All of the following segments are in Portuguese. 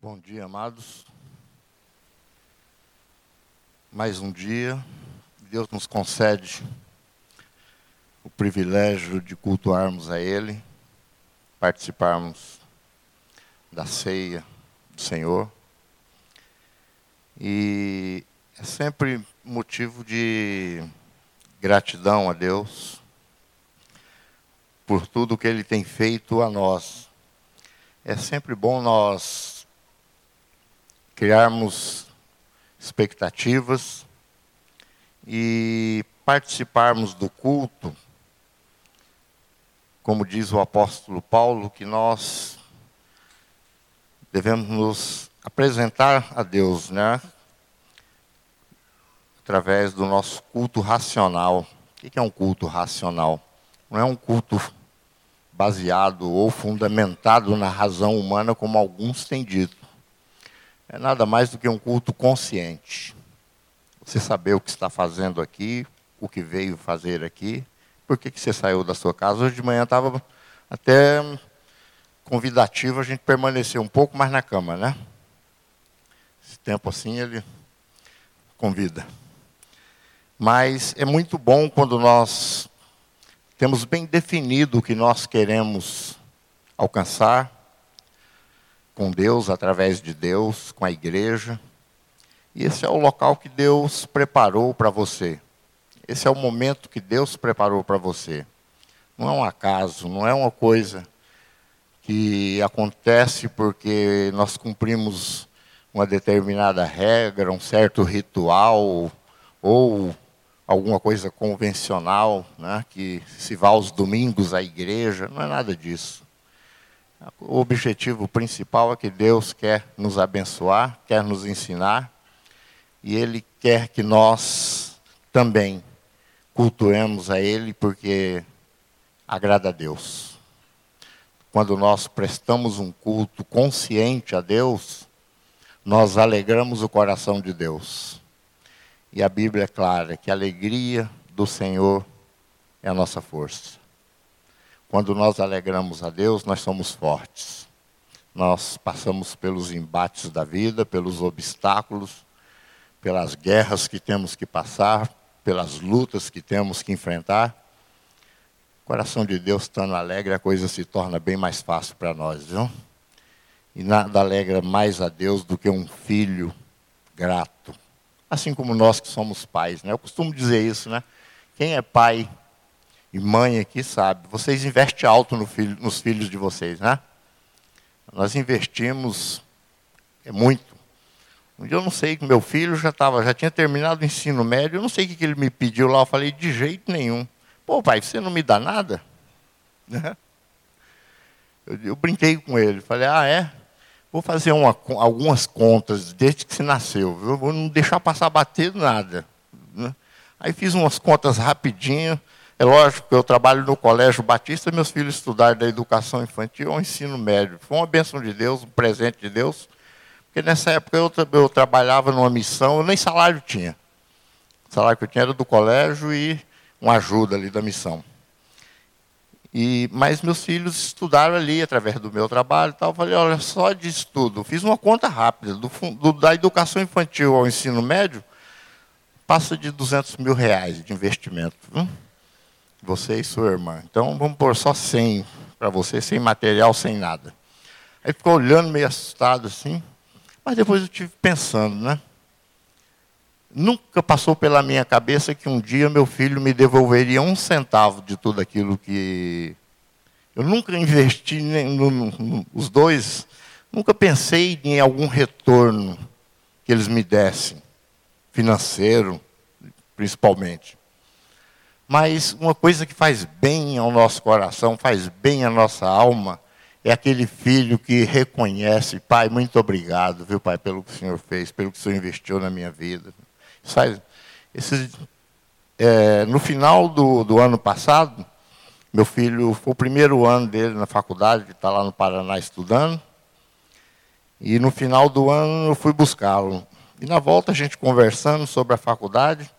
Bom dia, amados. Mais um dia, Deus nos concede o privilégio de cultuarmos a Ele, participarmos da ceia do Senhor. E é sempre motivo de gratidão a Deus por tudo que Ele tem feito a nós. É sempre bom nós criarmos expectativas e participarmos do culto, como diz o apóstolo Paulo, que nós devemos nos apresentar a Deus, né? Através do nosso culto racional. O que é um culto racional? Não é um culto baseado ou fundamentado na razão humana, como alguns têm dito é nada mais do que um culto consciente. Você saber o que está fazendo aqui, o que veio fazer aqui, por que, que você saiu da sua casa. Hoje de manhã estava até convidativo a gente permanecer um pouco mais na cama, né? Esse tempo assim ele convida. Mas é muito bom quando nós temos bem definido o que nós queremos alcançar, com Deus, através de Deus, com a igreja. E esse é o local que Deus preparou para você. Esse é o momento que Deus preparou para você. Não é um acaso, não é uma coisa que acontece porque nós cumprimos uma determinada regra, um certo ritual ou alguma coisa convencional, né, que se vá aos domingos à igreja, não é nada disso. O objetivo principal é que Deus quer nos abençoar, quer nos ensinar, e Ele quer que nós também cultuemos a Ele, porque agrada a Deus. Quando nós prestamos um culto consciente a Deus, nós alegramos o coração de Deus. E a Bíblia é clara que a alegria do Senhor é a nossa força. Quando nós alegramos a Deus, nós somos fortes. Nós passamos pelos embates da vida, pelos obstáculos, pelas guerras que temos que passar, pelas lutas que temos que enfrentar. O coração de Deus estando alegre, a coisa se torna bem mais fácil para nós, viu? E nada alegra mais a Deus do que um filho grato. Assim como nós que somos pais, né? Eu costumo dizer isso, né? Quem é pai e mãe aqui sabe, vocês investem alto no filho, nos filhos de vocês, né? Nós investimos é muito. Um dia eu não sei que meu filho já estava, já tinha terminado o ensino médio, eu não sei o que, que ele me pediu lá, eu falei, de jeito nenhum. Pô, pai, você não me dá nada? Né? Eu, eu brinquei com ele, falei, ah, é? Vou fazer uma, algumas contas desde que você nasceu, vou não deixar passar bater nada. Né? Aí fiz umas contas rapidinho, é lógico que eu trabalho no Colégio Batista, meus filhos estudaram da educação infantil ao ensino médio. Foi uma bênção de Deus, um presente de Deus, porque nessa época eu, eu trabalhava numa missão, eu nem salário tinha. O salário que eu tinha era do colégio e uma ajuda ali da missão. E, mas meus filhos estudaram ali através do meu trabalho e tal. Eu falei, olha, só de estudo. Fiz uma conta rápida. Do, do, da educação infantil ao ensino médio, passa de 200 mil reais de investimento. Viu? Você e sua irmã. Então vamos pôr só 100 para você, sem material, sem nada. Aí ficou olhando meio assustado assim. Mas depois eu tive pensando, né? Nunca passou pela minha cabeça que um dia meu filho me devolveria um centavo de tudo aquilo que. Eu nunca investi, nem no, no, os dois, nunca pensei em algum retorno que eles me dessem, financeiro, principalmente. Mas uma coisa que faz bem ao nosso coração, faz bem à nossa alma, é aquele filho que reconhece, pai, muito obrigado, viu, pai, pelo que o senhor fez, pelo que o senhor investiu na minha vida. Faz, esse, é, no final do, do ano passado, meu filho, foi o primeiro ano dele na faculdade, que está lá no Paraná estudando, e no final do ano eu fui buscá-lo. E na volta a gente conversando sobre a faculdade,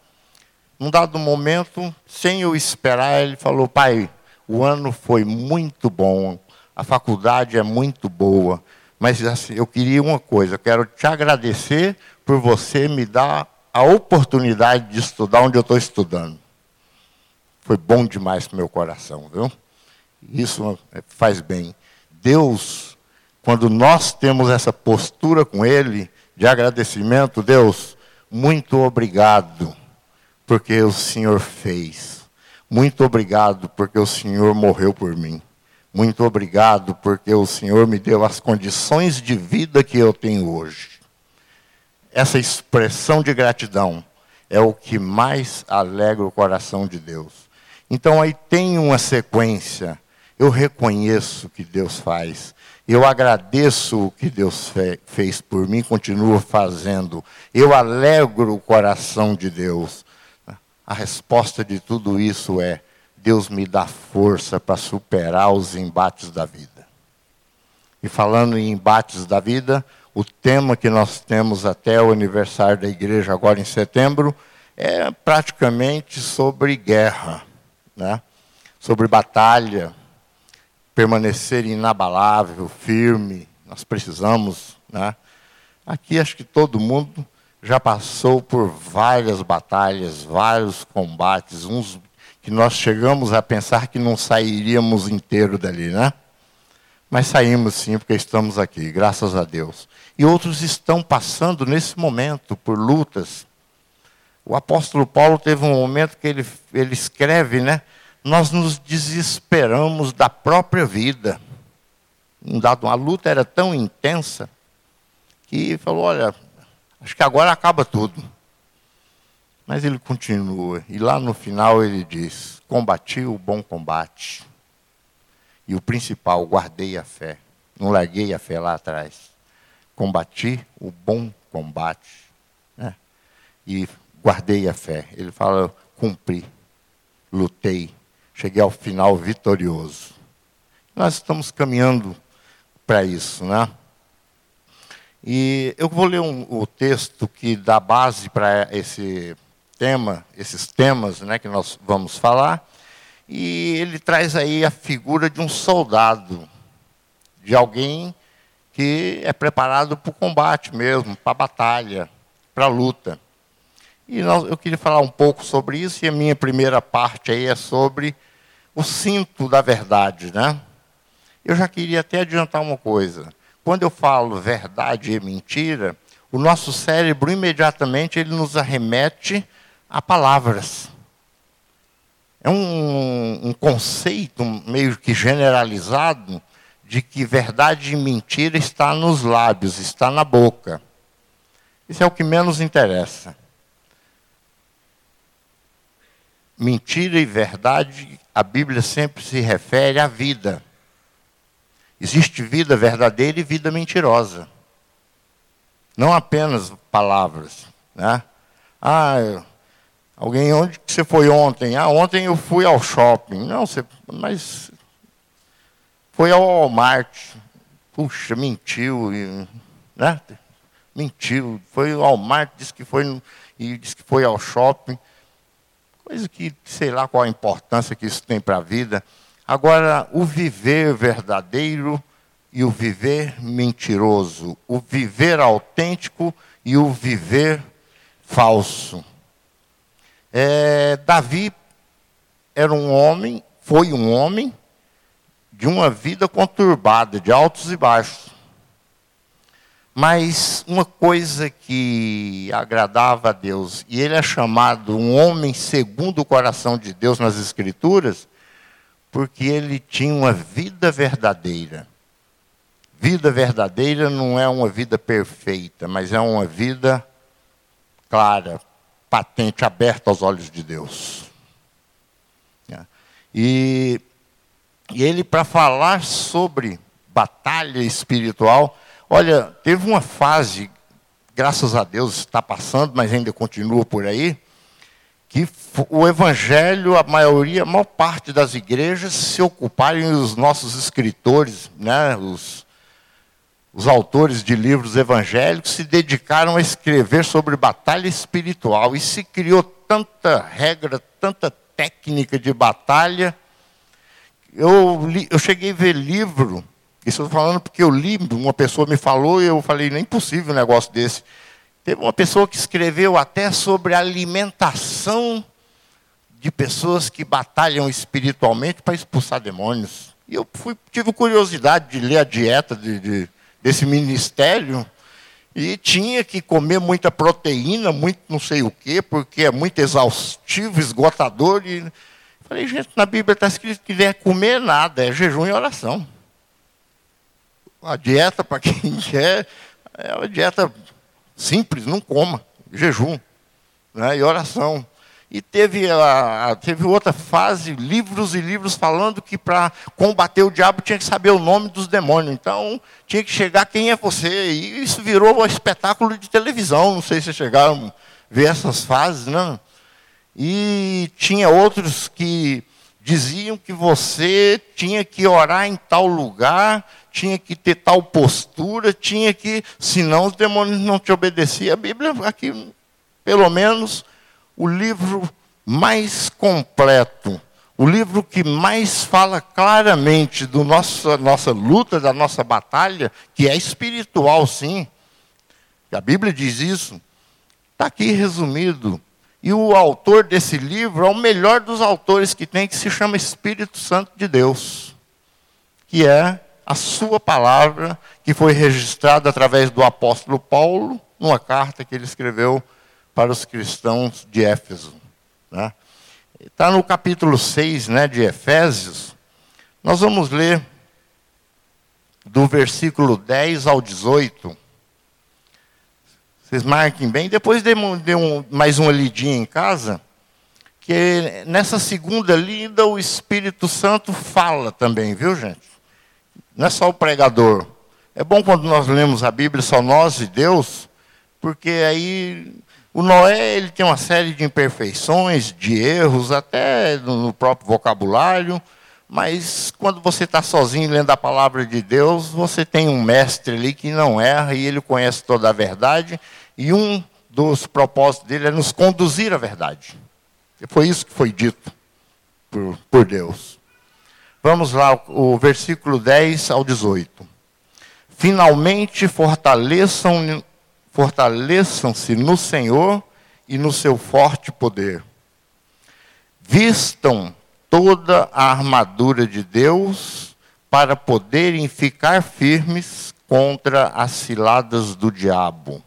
num dado momento, sem eu esperar, ele falou: Pai, o ano foi muito bom, a faculdade é muito boa, Mas assim, eu queria uma coisa, eu quero te agradecer por você me dar a oportunidade de estudar onde eu estou estudando. Foi bom demais para o meu coração, viu? Isso faz bem. Deus, quando nós temos essa postura com Ele, de agradecimento, Deus, muito obrigado, porque o Senhor fez. Muito obrigado, porque o Senhor morreu por mim. Muito obrigado, porque o Senhor me deu as condições de vida que eu tenho hoje. Essa expressão de gratidão é o que mais alegra o coração de Deus. Então aí tem uma sequência. Eu reconheço o que Deus faz. Eu agradeço o que Deus fe fez por mim, continuo fazendo. Eu alegro o coração de Deus. A resposta de tudo isso é: Deus me dá força para superar os embates da vida. E falando em embates da vida, o tema que nós temos até o aniversário da igreja, agora em setembro, é praticamente sobre guerra, né? sobre batalha, permanecer inabalável, firme. Nós precisamos. Né? Aqui acho que todo mundo já passou por várias batalhas, vários combates, uns que nós chegamos a pensar que não sairíamos inteiro dali, né? Mas saímos sim, porque estamos aqui, graças a Deus. E outros estão passando nesse momento por lutas. O apóstolo Paulo teve um momento que ele, ele escreve, né? Nós nos desesperamos da própria vida. Dado, a luta era tão intensa que falou: olha, acho que agora acaba tudo. Mas ele continua, e lá no final ele diz: Combati o bom combate. E o principal, guardei a fé. Não larguei a fé lá atrás. Combati o bom combate. Né? E guardei a fé. Ele fala: cumpri, lutei, cheguei ao final vitorioso. Nós estamos caminhando para isso, né? E eu vou ler um, o texto que dá base para esse tema, esses temas né, que nós vamos falar, e ele traz aí a figura de um soldado, de alguém que é preparado para o combate mesmo, para a batalha, para a luta. E nós, eu queria falar um pouco sobre isso, e a minha primeira parte aí é sobre o cinto da verdade, né? Eu já queria até adiantar uma coisa. Quando eu falo verdade e mentira, o nosso cérebro imediatamente ele nos arremete a palavras. É um, um conceito meio que generalizado de que verdade e mentira está nos lábios, está na boca. Isso é o que menos interessa. Mentira e verdade, a Bíblia sempre se refere à vida. Existe vida verdadeira e vida mentirosa. Não apenas palavras. Né? Ah, Alguém, onde que você foi ontem? Ah, ontem eu fui ao shopping. Não, você, mas foi ao Walmart. Puxa, mentiu, né? Mentiu. Foi ao Walmart, disse que foi e disse que foi ao shopping. Coisa que sei lá qual a importância que isso tem para a vida. Agora, o viver verdadeiro e o viver mentiroso, o viver autêntico e o viver falso. É, Davi era um homem, foi um homem de uma vida conturbada, de altos e baixos. Mas uma coisa que agradava a Deus, e ele é chamado um homem segundo o coração de Deus nas Escrituras, porque ele tinha uma vida verdadeira. Vida verdadeira não é uma vida perfeita, mas é uma vida clara, patente, aberta aos olhos de Deus. E, e ele, para falar sobre batalha espiritual, olha, teve uma fase, graças a Deus está passando, mas ainda continua por aí, que o evangelho, a maioria, a maior parte das igrejas se ocuparem, os nossos escritores, né, os, os autores de livros evangélicos se dedicaram a escrever sobre batalha espiritual e se criou tanta regra, tanta técnica de batalha. Eu, li, eu cheguei a ver livro, Isso eu estou falando porque eu li, uma pessoa me falou e eu falei, nem possível um negócio desse. Teve uma pessoa que escreveu até sobre alimentação de pessoas que batalham espiritualmente para expulsar demônios. E eu fui, tive curiosidade de ler a dieta de, de, desse ministério e tinha que comer muita proteína, muito não sei o quê, porque é muito exaustivo, esgotador. E falei, gente, na Bíblia está escrito que não é comer nada, é jejum e oração. A dieta, para quem quer, é uma dieta simples, não coma, jejum né, e oração. E teve, a, teve outra fase, livros e livros falando que para combater o diabo tinha que saber o nome dos demônios. Então, tinha que chegar quem é você. E isso virou um espetáculo de televisão. Não sei se chegaram a ver essas fases, não. E tinha outros que diziam que você tinha que orar em tal lugar, tinha que ter tal postura, tinha que, senão os demônios não te obedeciam. A Bíblia aqui, pelo menos, o livro mais completo, o livro que mais fala claramente da nossa, nossa luta, da nossa batalha, que é espiritual, sim. A Bíblia diz isso. Está aqui resumido. E o autor desse livro é o melhor dos autores que tem, que se chama Espírito Santo de Deus, que é a sua palavra, que foi registrada através do apóstolo Paulo, numa carta que ele escreveu para os cristãos de Éfeso. Né? Está no capítulo 6 né, de Efésios. Nós vamos ler do versículo 10 ao 18. Vocês marquem bem. Depois dê, dê um, mais uma lidinha em casa. Que nessa segunda lida o Espírito Santo fala também, viu, gente? Não é só o pregador. É bom quando nós lemos a Bíblia só nós e Deus, porque aí o Noé ele tem uma série de imperfeições, de erros, até no próprio vocabulário, mas quando você está sozinho lendo a palavra de Deus, você tem um mestre ali que não erra e ele conhece toda a verdade, e um dos propósitos dele é nos conduzir à verdade. E foi isso que foi dito por, por Deus. Vamos lá, o versículo 10 ao 18. Finalmente fortaleçam fortaleçam-se no Senhor e no seu forte poder. Vistam toda a armadura de Deus para poderem ficar firmes contra as ciladas do diabo.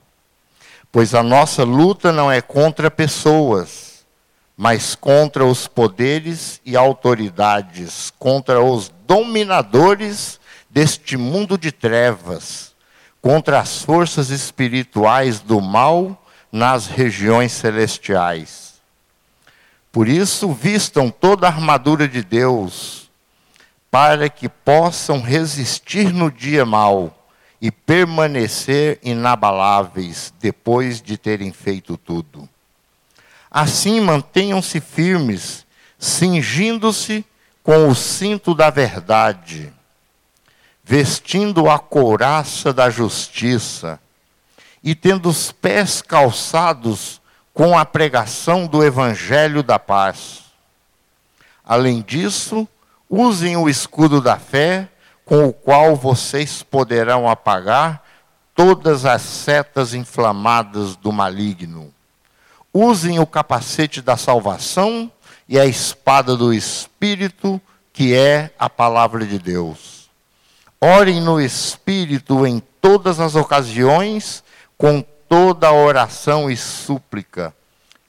Pois a nossa luta não é contra pessoas, mas contra os poderes e autoridades, contra os dominadores deste mundo de trevas contra as forças espirituais do mal nas regiões celestiais. Por isso, vistam toda a armadura de Deus, para que possam resistir no dia mau e permanecer inabaláveis depois de terem feito tudo. Assim, mantenham-se firmes, cingindo-se com o cinto da verdade vestindo a couraça da justiça e tendo os pés calçados com a pregação do evangelho da paz. Além disso, usem o escudo da fé, com o qual vocês poderão apagar todas as setas inflamadas do maligno. Usem o capacete da salvação e a espada do Espírito, que é a palavra de Deus Orem no Espírito em todas as ocasiões, com toda oração e súplica.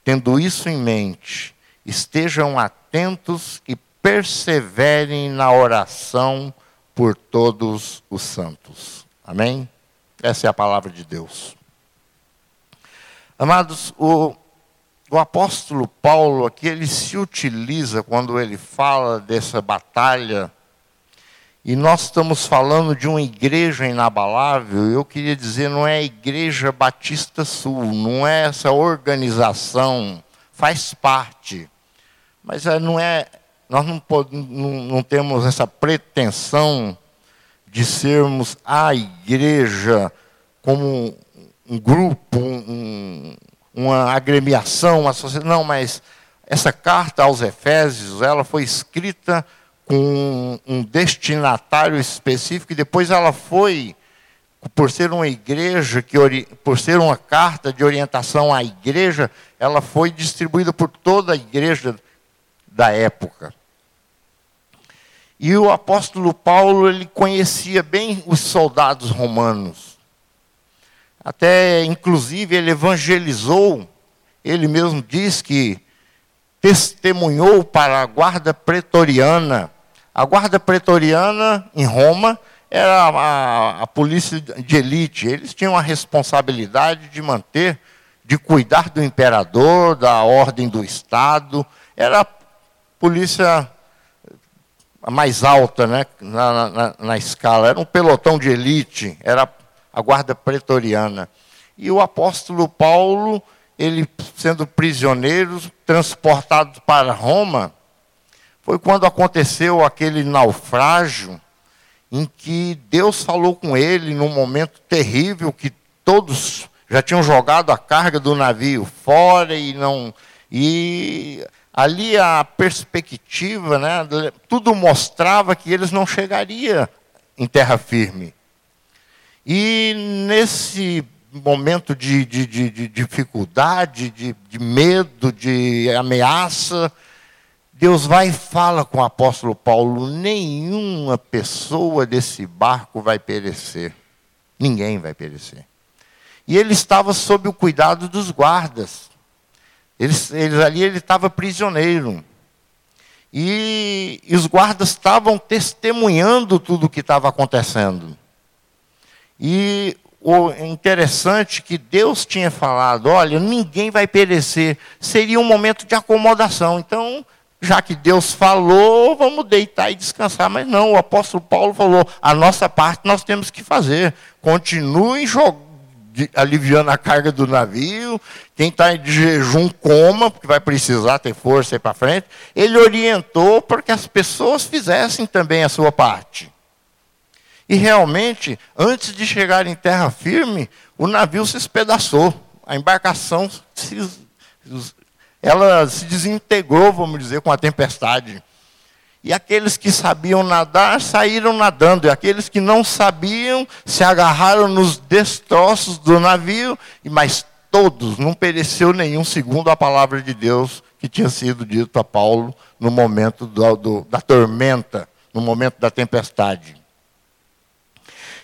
Tendo isso em mente, estejam atentos e perseverem na oração por todos os santos. Amém? Essa é a palavra de Deus. Amados, o, o apóstolo Paulo aqui, ele se utiliza quando ele fala dessa batalha e nós estamos falando de uma igreja inabalável, eu queria dizer, não é a Igreja Batista Sul, não é essa organização, faz parte. Mas é, não é, nós não, não, não temos essa pretensão de sermos a igreja como um grupo, um, uma agremiação, uma sociedade. Não, mas essa carta aos Efésios, ela foi escrita com um destinatário específico, e depois ela foi, por ser uma igreja, que, por ser uma carta de orientação à igreja, ela foi distribuída por toda a igreja da época. E o apóstolo Paulo, ele conhecia bem os soldados romanos. Até, inclusive, ele evangelizou, ele mesmo diz que testemunhou para a guarda pretoriana. A guarda pretoriana, em Roma, era a, a, polícia de elite. Eles tinham a responsabilidade de manter, de cuidar do imperador, da ordem do Estado. Era a polícia mais alta né, na, na, na escala. Era um pelotão de elite, era a guarda pretoriana. E o apóstolo Paulo, ele sendo prisioneiro, transportado para Roma, foi quando aconteceu aquele naufrágio em que Deus falou com ele num momento terrível que todos já tinham jogado a carga do navio fora e não e ali a perspectiva, né, tudo mostrava que eles não chegariam em terra firme. E nesse momento de, de, de, de dificuldade, de, de medo, de ameaça, Deus vai e fala com o apóstolo Paulo: nenhuma pessoa desse barco vai perecer. Ninguém vai perecer. E ele estava sob o cuidado dos guardas. Eles, eles ali ele estava prisioneiro. E, e os guardas estavam testemunhando tudo o que estava acontecendo. E o interessante que Deus tinha falado: olha, ninguém vai perecer. Seria um momento de acomodação. Então, já que Deus falou, vamos deitar e descansar. Mas não, o apóstolo Paulo falou: a nossa parte nós temos que fazer. Continue jogando aliviando a carga do navio, quem está de jejum coma, porque vai precisar ter força aí para frente. Ele orientou para que as pessoas fizessem também a sua parte. E realmente, antes de chegar em terra firme, o navio se espedaçou. A embarcação se, ela se desintegrou, vamos dizer, com a tempestade. E aqueles que sabiam nadar saíram nadando, e aqueles que não sabiam se agarraram nos destroços do navio, mas todos, não pereceu nenhum, segundo a palavra de Deus que tinha sido dito a Paulo no momento do, do, da tormenta, no momento da tempestade.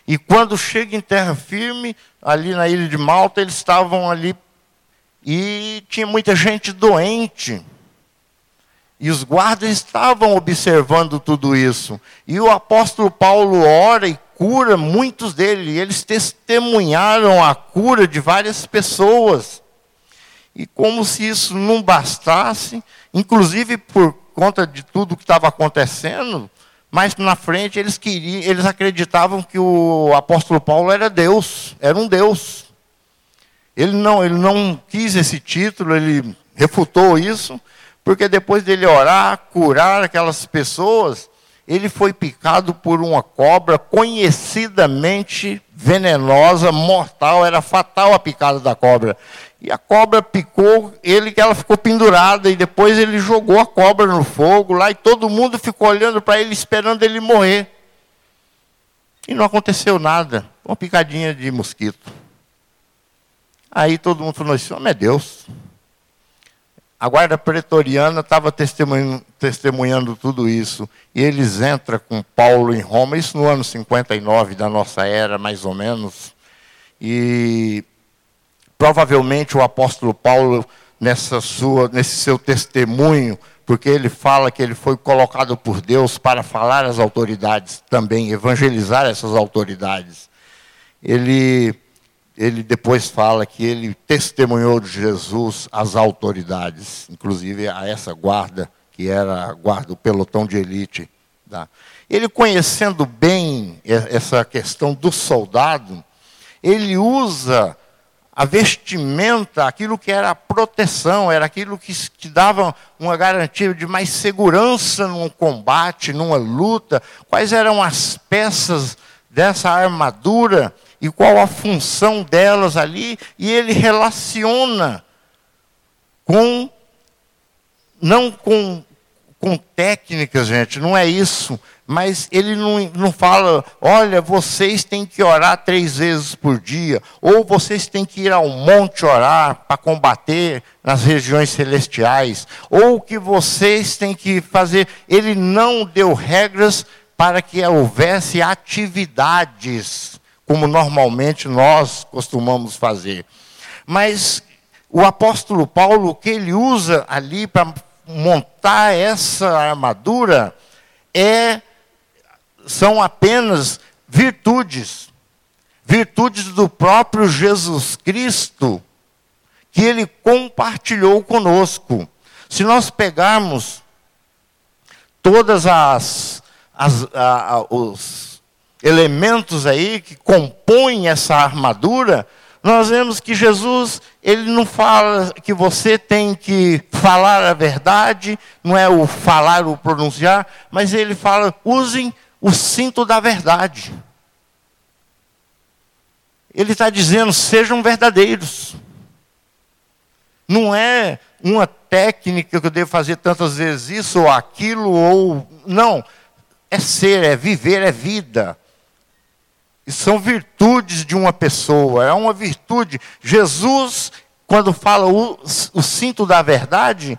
E quando chega em terra firme, ali na ilha de Malta, eles estavam ali e tinha muita gente doente. E os guardas estavam observando tudo isso. E o apóstolo Paulo ora e cura muitos deles. E eles testemunharam a cura de várias pessoas. E como se isso não bastasse, inclusive por conta de tudo que estava acontecendo, mas na frente eles queriam, eles acreditavam que o apóstolo Paulo era Deus, era um Deus. Ele não, ele não quis esse título, ele refutou isso, porque depois dele orar, curar aquelas pessoas, ele foi picado por uma cobra conhecidamente venenosa, mortal, era fatal a picada da cobra. E a cobra picou ele que ela ficou pendurada e depois ele jogou a cobra no fogo lá e todo mundo ficou olhando para ele esperando ele morrer. E não aconteceu nada, uma picadinha de mosquito. Aí todo mundo falou: "Esse homem é Deus". A guarda pretoriana estava testemunhando, testemunhando tudo isso. E eles entram com Paulo em Roma, isso no ano 59 da nossa era, mais ou menos. E provavelmente o apóstolo Paulo, nessa sua, nesse seu testemunho, porque ele fala que ele foi colocado por Deus para falar às autoridades também, evangelizar essas autoridades. Ele ele depois fala que ele testemunhou de Jesus às autoridades, inclusive a essa guarda, que era a guarda, o pelotão de elite. Tá? Ele conhecendo bem essa questão do soldado, ele usa a vestimenta, aquilo que era a proteção, era aquilo que, que dava uma garantia de mais segurança num combate, numa luta. Quais eram as peças dessa armadura e qual a função delas ali, e ele relaciona com não com, com técnicas, gente, não é isso. Mas ele não, não fala, olha, vocês têm que orar três vezes por dia, ou vocês têm que ir ao monte orar para combater nas regiões celestiais, ou que vocês têm que fazer. Ele não deu regras para que houvesse atividades, como normalmente nós costumamos fazer. Mas o apóstolo Paulo, o que ele usa ali para montar essa armadura é são apenas virtudes, virtudes do próprio Jesus Cristo que ele compartilhou conosco. Se nós pegarmos todas as, as a, a, os elementos aí que compõem essa armadura, nós vemos que Jesus, ele não fala que você tem que falar a verdade, não é o falar, o pronunciar, mas ele fala, usem o cinto da verdade. Ele está dizendo, sejam verdadeiros. Não é uma técnica que eu devo fazer tantas vezes isso ou aquilo, ou. Não. É ser, é viver, é vida. E são virtudes de uma pessoa, é uma virtude. Jesus, quando fala o, o cinto da verdade,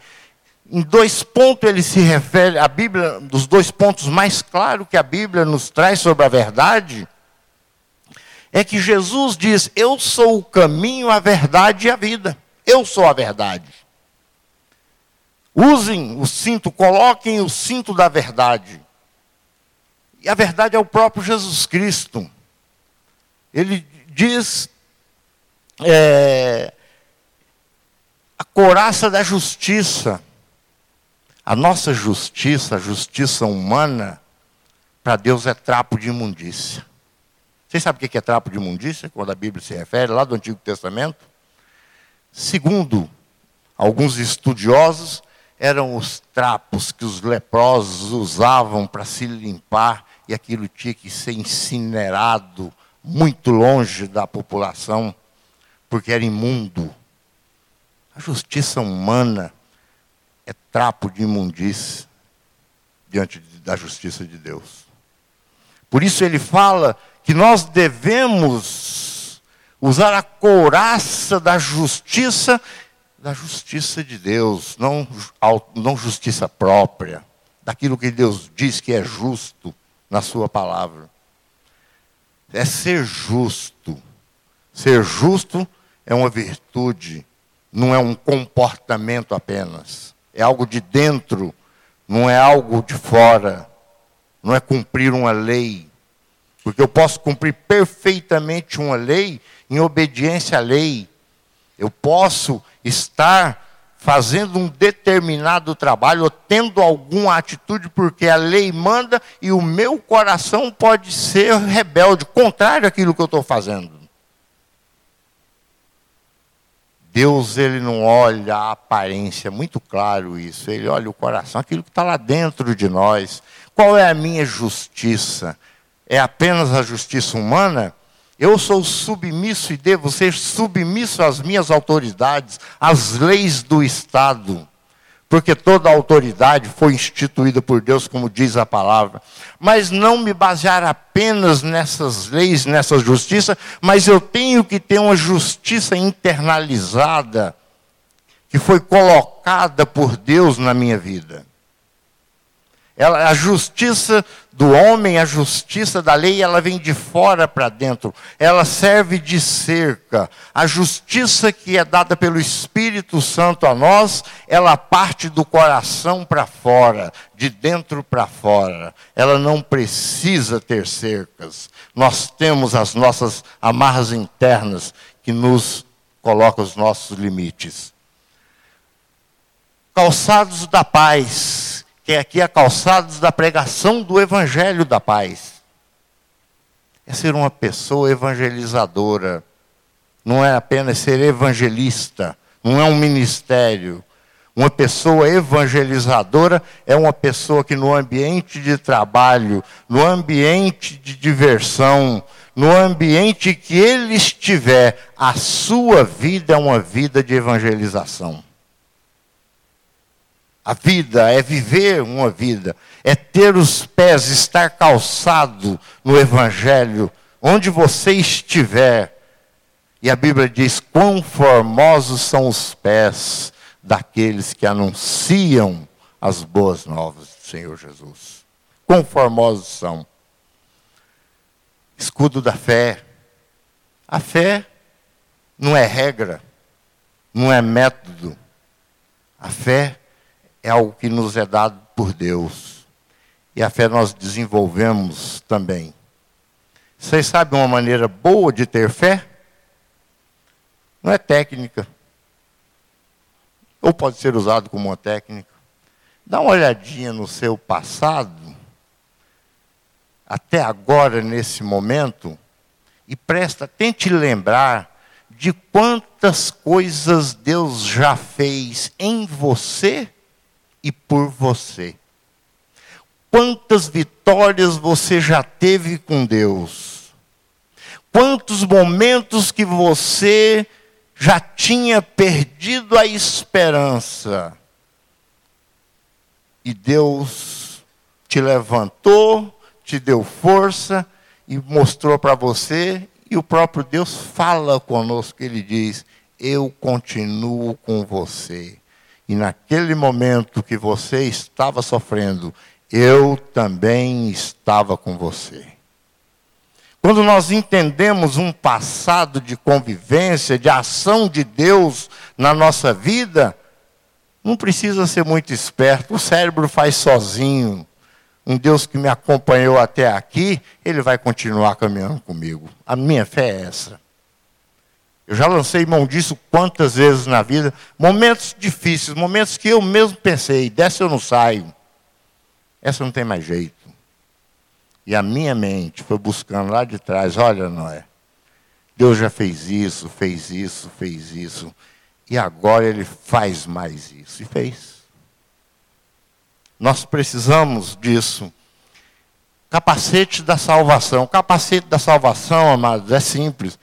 em dois pontos ele se refere, a Bíblia, dos dois pontos mais claros que a Bíblia nos traz sobre a verdade, é que Jesus diz: Eu sou o caminho, a verdade e a vida. Eu sou a verdade. Usem o cinto, coloquem o cinto da verdade. E a verdade é o próprio Jesus Cristo. Ele diz é, a coraça da justiça. A nossa justiça, a justiça humana, para Deus é trapo de imundícia. Vocês sabem o que é trapo de imundícia, quando a Bíblia se refere, lá do Antigo Testamento? Segundo alguns estudiosos, eram os trapos que os leprosos usavam para se limpar, e aquilo tinha que ser incinerado muito longe da população, porque era imundo. A justiça humana é trapo de imundície diante da justiça de Deus. Por isso ele fala que nós devemos usar a couraça da justiça, da justiça de Deus, não, não justiça própria, daquilo que Deus diz que é justo na sua palavra é ser justo. Ser justo é uma virtude, não é um comportamento apenas. É algo de dentro, não é algo de fora. Não é cumprir uma lei. Porque eu posso cumprir perfeitamente uma lei em obediência à lei. Eu posso estar fazendo um determinado trabalho, ou tendo alguma atitude, porque a lei manda e o meu coração pode ser rebelde, contrário àquilo que eu estou fazendo. Deus ele não olha a aparência, é muito claro isso. Ele olha o coração, aquilo que está lá dentro de nós. Qual é a minha justiça? É apenas a justiça humana? Eu sou submisso e devo ser submisso às minhas autoridades, às leis do Estado. Porque toda autoridade foi instituída por Deus, como diz a palavra. Mas não me basear apenas nessas leis, nessa justiça, mas eu tenho que ter uma justiça internalizada, que foi colocada por Deus na minha vida. Ela, a justiça do homem, a justiça da lei, ela vem de fora para dentro. Ela serve de cerca. A justiça que é dada pelo Espírito Santo a nós, ela parte do coração para fora, de dentro para fora. Ela não precisa ter cercas. Nós temos as nossas amarras internas que nos colocam os nossos limites. Calçados da paz é aqui a calçados da pregação do Evangelho da Paz. É ser uma pessoa evangelizadora. Não é apenas ser evangelista. Não é um ministério. Uma pessoa evangelizadora é uma pessoa que no ambiente de trabalho, no ambiente de diversão, no ambiente que ele estiver, a sua vida é uma vida de evangelização. A vida é viver uma vida, é ter os pés, estar calçado no Evangelho, onde você estiver. E a Bíblia diz: quão formosos são os pés daqueles que anunciam as boas novas do Senhor Jesus. Quão formosos são. Escudo da fé. A fé não é regra, não é método. A fé é algo que nos é dado por Deus. E a fé nós desenvolvemos também. Vocês sabem uma maneira boa de ter fé? Não é técnica. Ou pode ser usado como uma técnica. Dá uma olhadinha no seu passado, até agora, nesse momento, e presta, tente lembrar de quantas coisas Deus já fez em você e por você. Quantas vitórias você já teve com Deus? Quantos momentos que você já tinha perdido a esperança? E Deus te levantou, te deu força e mostrou para você, e o próprio Deus fala conosco, ele diz: Eu continuo com você. E naquele momento que você estava sofrendo, eu também estava com você. Quando nós entendemos um passado de convivência, de ação de Deus na nossa vida, não precisa ser muito esperto, o cérebro faz sozinho. Um Deus que me acompanhou até aqui, ele vai continuar caminhando comigo. A minha fé é essa. Eu já lancei mão disso quantas vezes na vida. Momentos difíceis, momentos que eu mesmo pensei, dessa eu não saio. Essa não tem mais jeito. E a minha mente foi buscando lá de trás, olha, Noé, Deus já fez isso, fez isso, fez isso. E agora ele faz mais isso. E fez. Nós precisamos disso. Capacete da salvação. Capacete da salvação, amados, é simples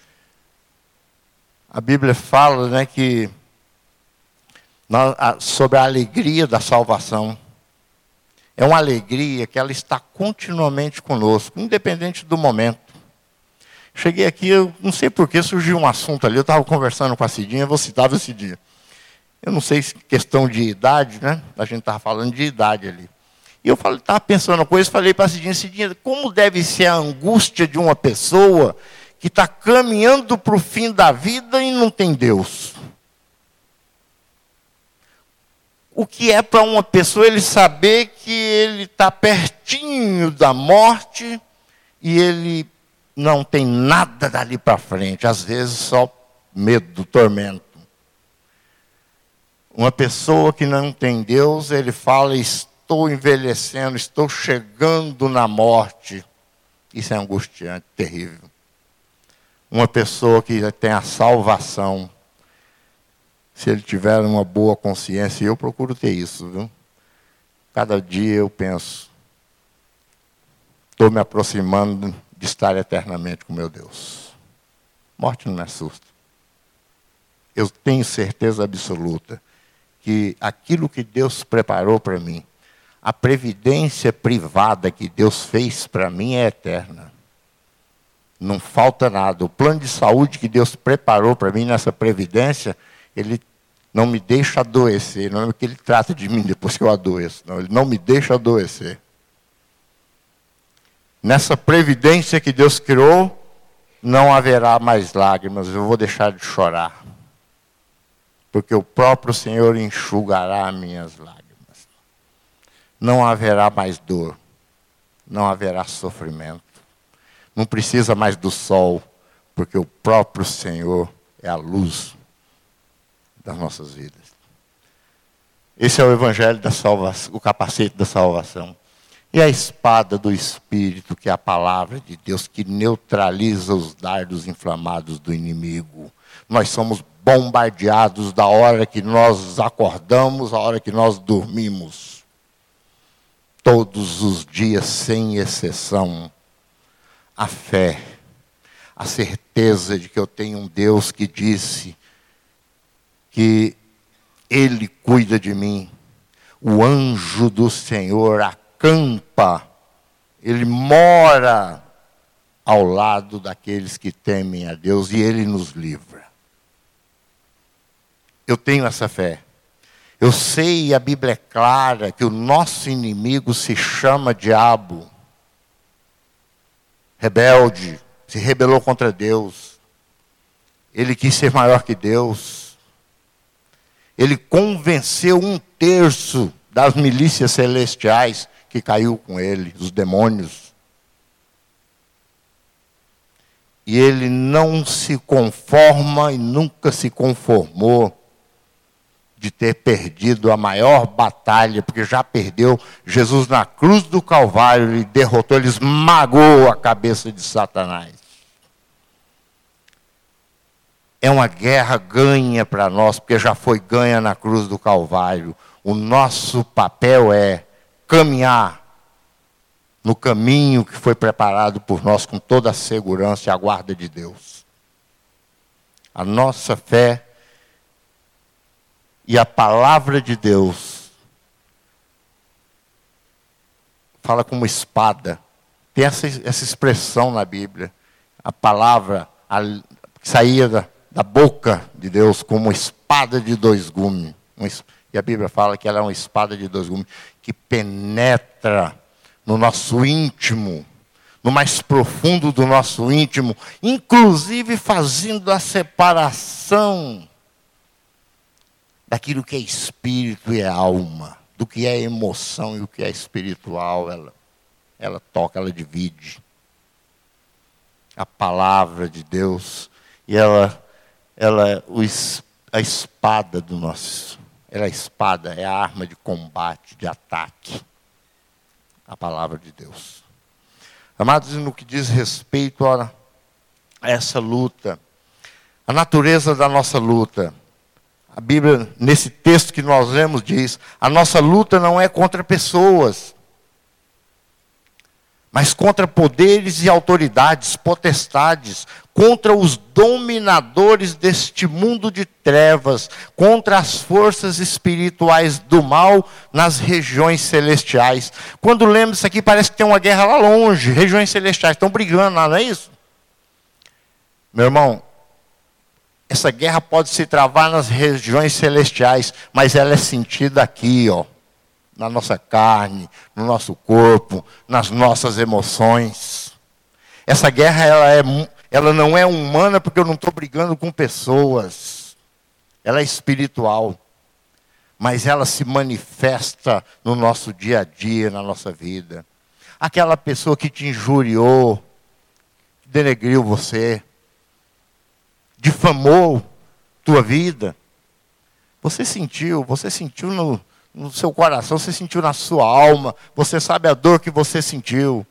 a Bíblia fala né, que sobre a alegria da salvação. É uma alegria que ela está continuamente conosco, independente do momento. Cheguei aqui, eu não sei por que surgiu um assunto ali, eu estava conversando com a Cidinha, eu vou citar esse dia. Eu não sei se questão de idade, né? A gente estava falando de idade ali. E eu estava pensando uma coisa, falei para a Cidinha, Cidinha, como deve ser a angústia de uma pessoa que está caminhando para o fim da vida e não tem Deus. O que é para uma pessoa ele saber que ele está pertinho da morte e ele não tem nada dali para frente, às vezes só medo, tormento. Uma pessoa que não tem Deus, ele fala: Estou envelhecendo, estou chegando na morte. Isso é angustiante, terrível uma pessoa que tem a salvação, se ele tiver uma boa consciência, eu procuro ter isso, viu? Cada dia eu penso, estou me aproximando de estar eternamente com meu Deus. Morte não me assusta. Eu tenho certeza absoluta que aquilo que Deus preparou para mim, a previdência privada que Deus fez para mim é eterna. Não falta nada. O plano de saúde que Deus preparou para mim nessa previdência, ele não me deixa adoecer. Não é que ele trata de mim depois que eu adoeço. Não, ele não me deixa adoecer. Nessa previdência que Deus criou, não haverá mais lágrimas. Eu vou deixar de chorar. Porque o próprio Senhor enxugará minhas lágrimas. Não haverá mais dor. Não haverá sofrimento não precisa mais do sol, porque o próprio Senhor é a luz das nossas vidas. Esse é o evangelho da salvação, o capacete da salvação. E a espada do Espírito, que é a palavra de Deus, que neutraliza os dardos inflamados do inimigo. Nós somos bombardeados da hora que nós acordamos, a hora que nós dormimos. Todos os dias, sem exceção a fé, a certeza de que eu tenho um Deus que disse que Ele cuida de mim. o anjo do Senhor acampa, ele mora ao lado daqueles que temem a Deus e ele nos livra. Eu tenho essa fé. Eu sei, a Bíblia é clara, que o nosso inimigo se chama diabo. Rebelde, se rebelou contra Deus. Ele quis ser maior que Deus. Ele convenceu um terço das milícias celestiais que caiu com ele, os demônios. E ele não se conforma e nunca se conformou de ter perdido a maior batalha, porque já perdeu. Jesus na cruz do Calvário, ele derrotou, ele esmagou a cabeça de Satanás. É uma guerra ganha para nós, porque já foi ganha na cruz do Calvário. O nosso papel é caminhar no caminho que foi preparado por nós com toda a segurança e a guarda de Deus. A nossa fé e a palavra de Deus fala como espada. Tem essa, essa expressão na Bíblia. A palavra a, que saía da, da boca de Deus como espada de dois gumes. e a Bíblia fala que ela é uma espada de dois gumes que penetra no nosso íntimo, no mais profundo do nosso íntimo, inclusive fazendo a separação daquilo que é espírito e é alma, do que é emoção e o que é espiritual, ela, ela toca, ela divide. A palavra de Deus, e ela, ela é a espada do nosso. Ela é a espada, é a arma de combate, de ataque. A palavra de Deus. Amados, no que diz respeito a essa luta, a natureza da nossa luta, a Bíblia, nesse texto que nós lemos, diz: a nossa luta não é contra pessoas, mas contra poderes e autoridades, potestades, contra os dominadores deste mundo de trevas, contra as forças espirituais do mal nas regiões celestiais. Quando lemos isso aqui, parece que tem uma guerra lá longe, regiões celestiais estão brigando, não é isso? Meu irmão, essa guerra pode se travar nas regiões celestiais, mas ela é sentida aqui, ó, na nossa carne, no nosso corpo, nas nossas emoções. Essa guerra ela, é, ela não é humana porque eu não estou brigando com pessoas. Ela é espiritual. Mas ela se manifesta no nosso dia a dia, na nossa vida. Aquela pessoa que te injuriou, que denegriu você, difamou tua vida. Você sentiu, você sentiu no, no seu coração, você sentiu na sua alma, você sabe a dor que você sentiu.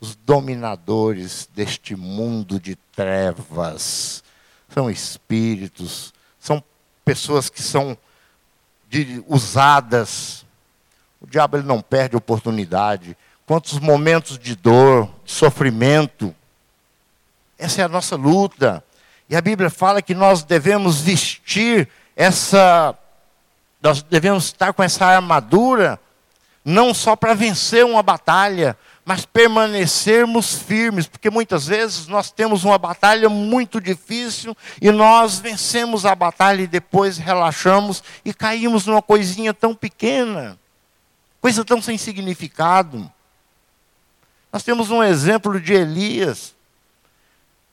Os dominadores deste mundo de trevas são espíritos, são pessoas que são de, usadas. O diabo ele não perde oportunidade. Quantos momentos de dor, de sofrimento, essa é a nossa luta. E a Bíblia fala que nós devemos vestir essa, nós devemos estar com essa armadura, não só para vencer uma batalha, mas permanecermos firmes, porque muitas vezes nós temos uma batalha muito difícil e nós vencemos a batalha e depois relaxamos e caímos numa coisinha tão pequena, coisa tão sem significado. Nós temos um exemplo de Elias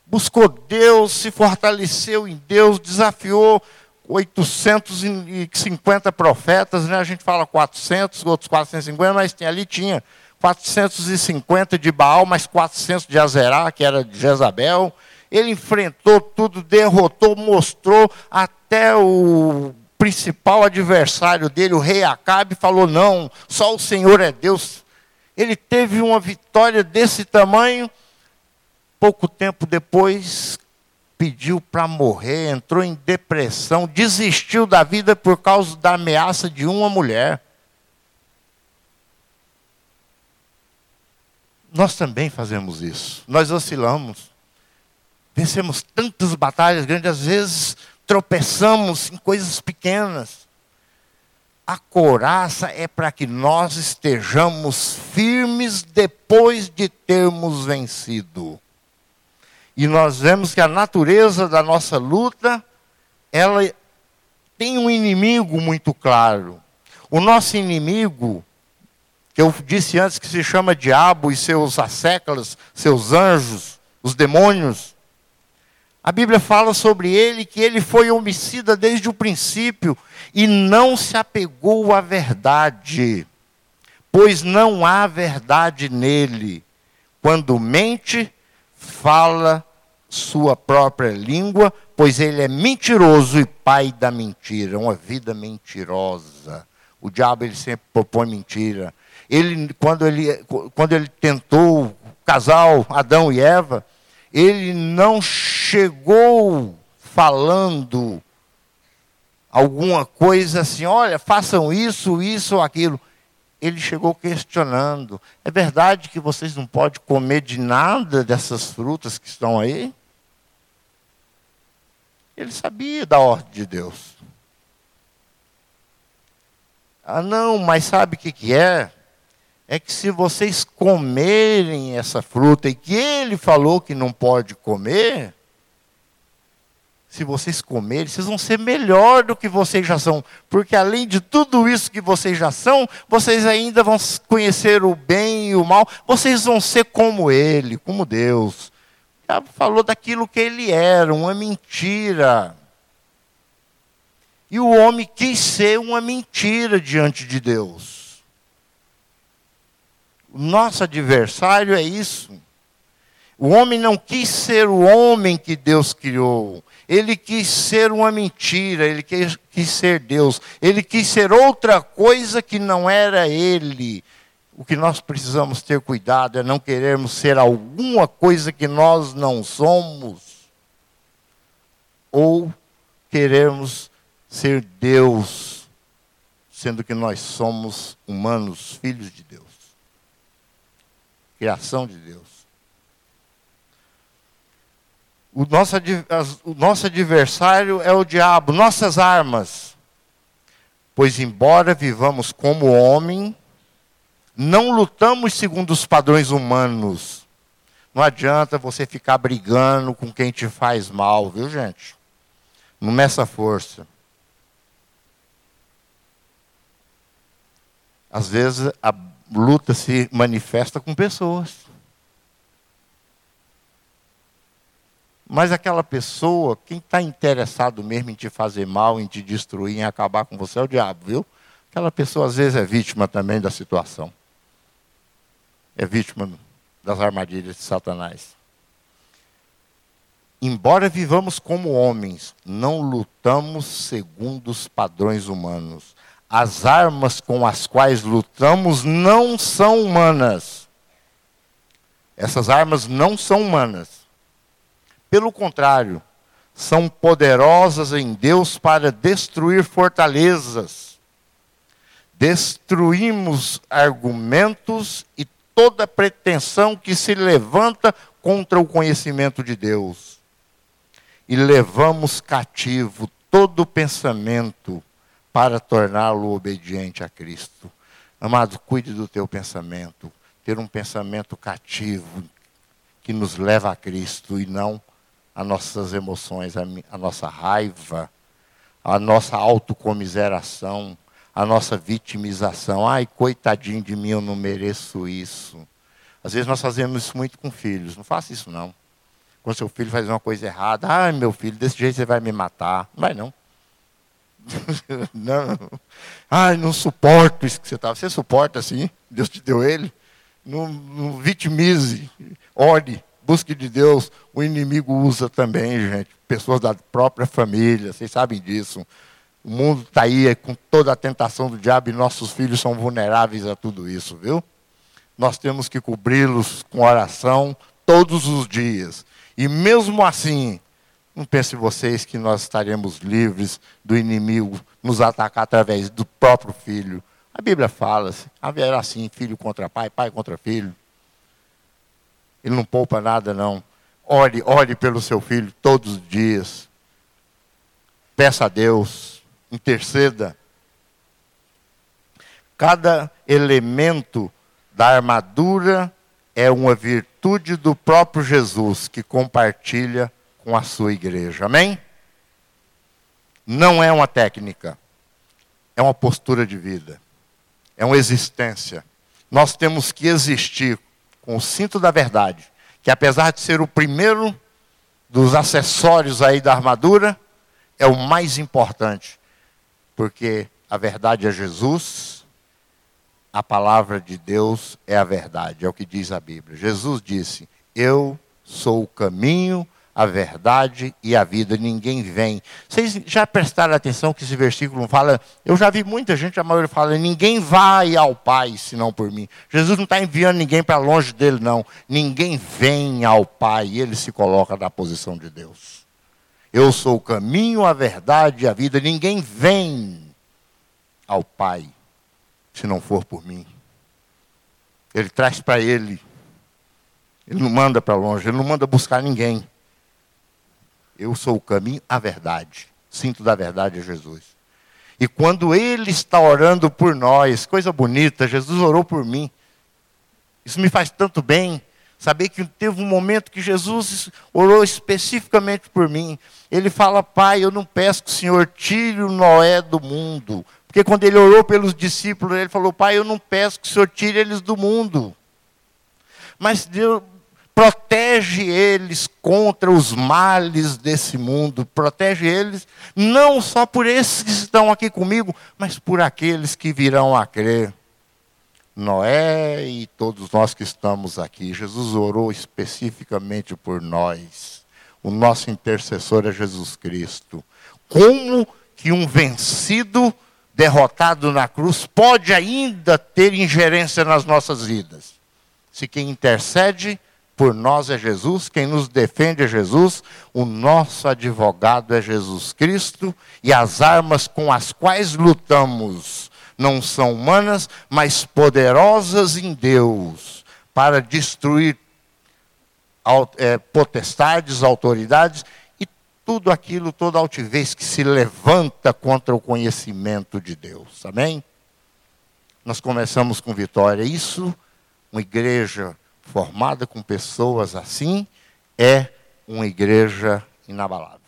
buscou Deus, se fortaleceu em Deus, desafiou 850 profetas, né? a gente fala 400, outros 450, mas tem, ali tinha 450 de Baal, mais 400 de Azerá, que era de Jezabel. Ele enfrentou tudo, derrotou, mostrou até o principal adversário dele, o rei Acabe, falou: não, só o Senhor é Deus. Ele teve uma vitória desse tamanho pouco tempo depois pediu para morrer, entrou em depressão, desistiu da vida por causa da ameaça de uma mulher. Nós também fazemos isso. Nós oscilamos. Vencemos tantas batalhas grandes, às vezes tropeçamos em coisas pequenas. A coraça é para que nós estejamos firmes depois de termos vencido. E nós vemos que a natureza da nossa luta, ela tem um inimigo muito claro. O nosso inimigo, que eu disse antes que se chama diabo e seus asseclas, seus anjos, os demônios, a Bíblia fala sobre ele que ele foi homicida desde o princípio e não se apegou à verdade, pois não há verdade nele. Quando mente, fala sua própria língua, pois ele é mentiroso e pai da mentira, uma vida mentirosa. O diabo ele sempre propõe mentira. Ele quando ele quando ele tentou o casal Adão e Eva, ele não chegou falando alguma coisa assim, olha, façam isso, isso aquilo. Ele chegou questionando: é verdade que vocês não podem comer de nada dessas frutas que estão aí? Ele sabia da ordem de Deus. Ah, não, mas sabe o que, que é? É que se vocês comerem essa fruta e que ele falou que não pode comer, se vocês comerem, vocês vão ser melhor do que vocês já são. Porque além de tudo isso que vocês já são, vocês ainda vão conhecer o bem e o mal. Vocês vão ser como Ele, como Deus falou daquilo que ele era, uma mentira. E o homem quis ser uma mentira diante de Deus. O nosso adversário é isso. O homem não quis ser o homem que Deus criou. Ele quis ser uma mentira, ele quis, quis ser Deus. Ele quis ser outra coisa que não era ele o que nós precisamos ter cuidado é não querermos ser alguma coisa que nós não somos, ou queremos ser Deus, sendo que nós somos humanos, filhos de Deus, criação de Deus. O nosso, o nosso adversário é o diabo, nossas armas. Pois, embora vivamos como homem, não lutamos segundo os padrões humanos. Não adianta você ficar brigando com quem te faz mal, viu, gente? Não meça força. Às vezes a luta se manifesta com pessoas. Mas aquela pessoa, quem está interessado mesmo em te fazer mal, em te destruir, em acabar com você, é o diabo, viu? Aquela pessoa às vezes é vítima também da situação é vítima das armadilhas de Satanás. Embora vivamos como homens, não lutamos segundo os padrões humanos. As armas com as quais lutamos não são humanas. Essas armas não são humanas. Pelo contrário, são poderosas em Deus para destruir fortalezas. Destruímos argumentos e toda pretensão que se levanta contra o conhecimento de Deus. E levamos cativo todo pensamento para torná-lo obediente a Cristo. Amado, cuide do teu pensamento. Ter um pensamento cativo que nos leva a Cristo e não a nossas emoções, a, nossa raiva, a nossa autocomiseração, a nossa vitimização. Ai, coitadinho de mim, eu não mereço isso. Às vezes nós fazemos isso muito com filhos. Não faça isso, não. Quando seu filho faz uma coisa errada, ai, meu filho, desse jeito você vai me matar. Não vai, não. não. Ai, não suporto isso que você está. Você suporta assim? Deus te deu ele? Não, não vitimize. Ore. Busque de Deus. O inimigo usa também, gente. Pessoas da própria família. Vocês sabem disso. O mundo está aí com toda a tentação do diabo e nossos filhos são vulneráveis a tudo isso, viu? Nós temos que cobri-los com oração todos os dias. E mesmo assim, não pense vocês que nós estaremos livres do inimigo nos atacar através do próprio filho. A Bíblia fala, haverá assim, filho contra pai, pai contra filho. Ele não poupa nada, não. Ore, ore pelo seu filho todos os dias. Peça a Deus interceda. Cada elemento da armadura é uma virtude do próprio Jesus que compartilha com a sua igreja. Amém? Não é uma técnica, é uma postura de vida, é uma existência. Nós temos que existir com o cinto da verdade, que apesar de ser o primeiro dos acessórios aí da armadura, é o mais importante, porque a verdade é Jesus, a palavra de Deus é a verdade, é o que diz a Bíblia. Jesus disse: Eu sou o caminho, a verdade e a vida. Ninguém vem. Vocês já prestaram atenção que esse versículo fala? Eu já vi muita gente, a maioria fala: ninguém vai ao Pai senão por mim. Jesus não está enviando ninguém para longe dele, não. Ninguém vem ao Pai. Ele se coloca na posição de Deus. Eu sou o caminho, a verdade e a vida. Ninguém vem ao Pai se não for por mim. Ele traz para ele. Ele não manda para longe, ele não manda buscar ninguém. Eu sou o caminho, a verdade. Sinto da verdade é Jesus. E quando ele está orando por nós, coisa bonita, Jesus orou por mim. Isso me faz tanto bem. Saber que teve um momento que Jesus orou especificamente por mim. Ele fala, Pai, eu não peço que o Senhor tire o Noé do mundo, porque quando ele orou pelos discípulos, ele falou: Pai, eu não peço que o Senhor tire eles do mundo. Mas Deus protege eles contra os males desse mundo, protege eles não só por esses que estão aqui comigo, mas por aqueles que virão a crer. Noé e todos nós que estamos aqui. Jesus orou especificamente por nós. O nosso intercessor é Jesus Cristo. Como que um vencido derrotado na cruz, pode ainda ter ingerência nas nossas vidas. Se quem intercede por nós é Jesus, quem nos defende é Jesus, o nosso advogado é Jesus Cristo, e as armas com as quais lutamos não são humanas, mas poderosas em Deus, para destruir é, potestades, autoridades tudo aquilo, toda altivez que se levanta contra o conhecimento de Deus. Amém? Nós começamos com vitória. Isso, uma igreja formada com pessoas assim, é uma igreja inabalável.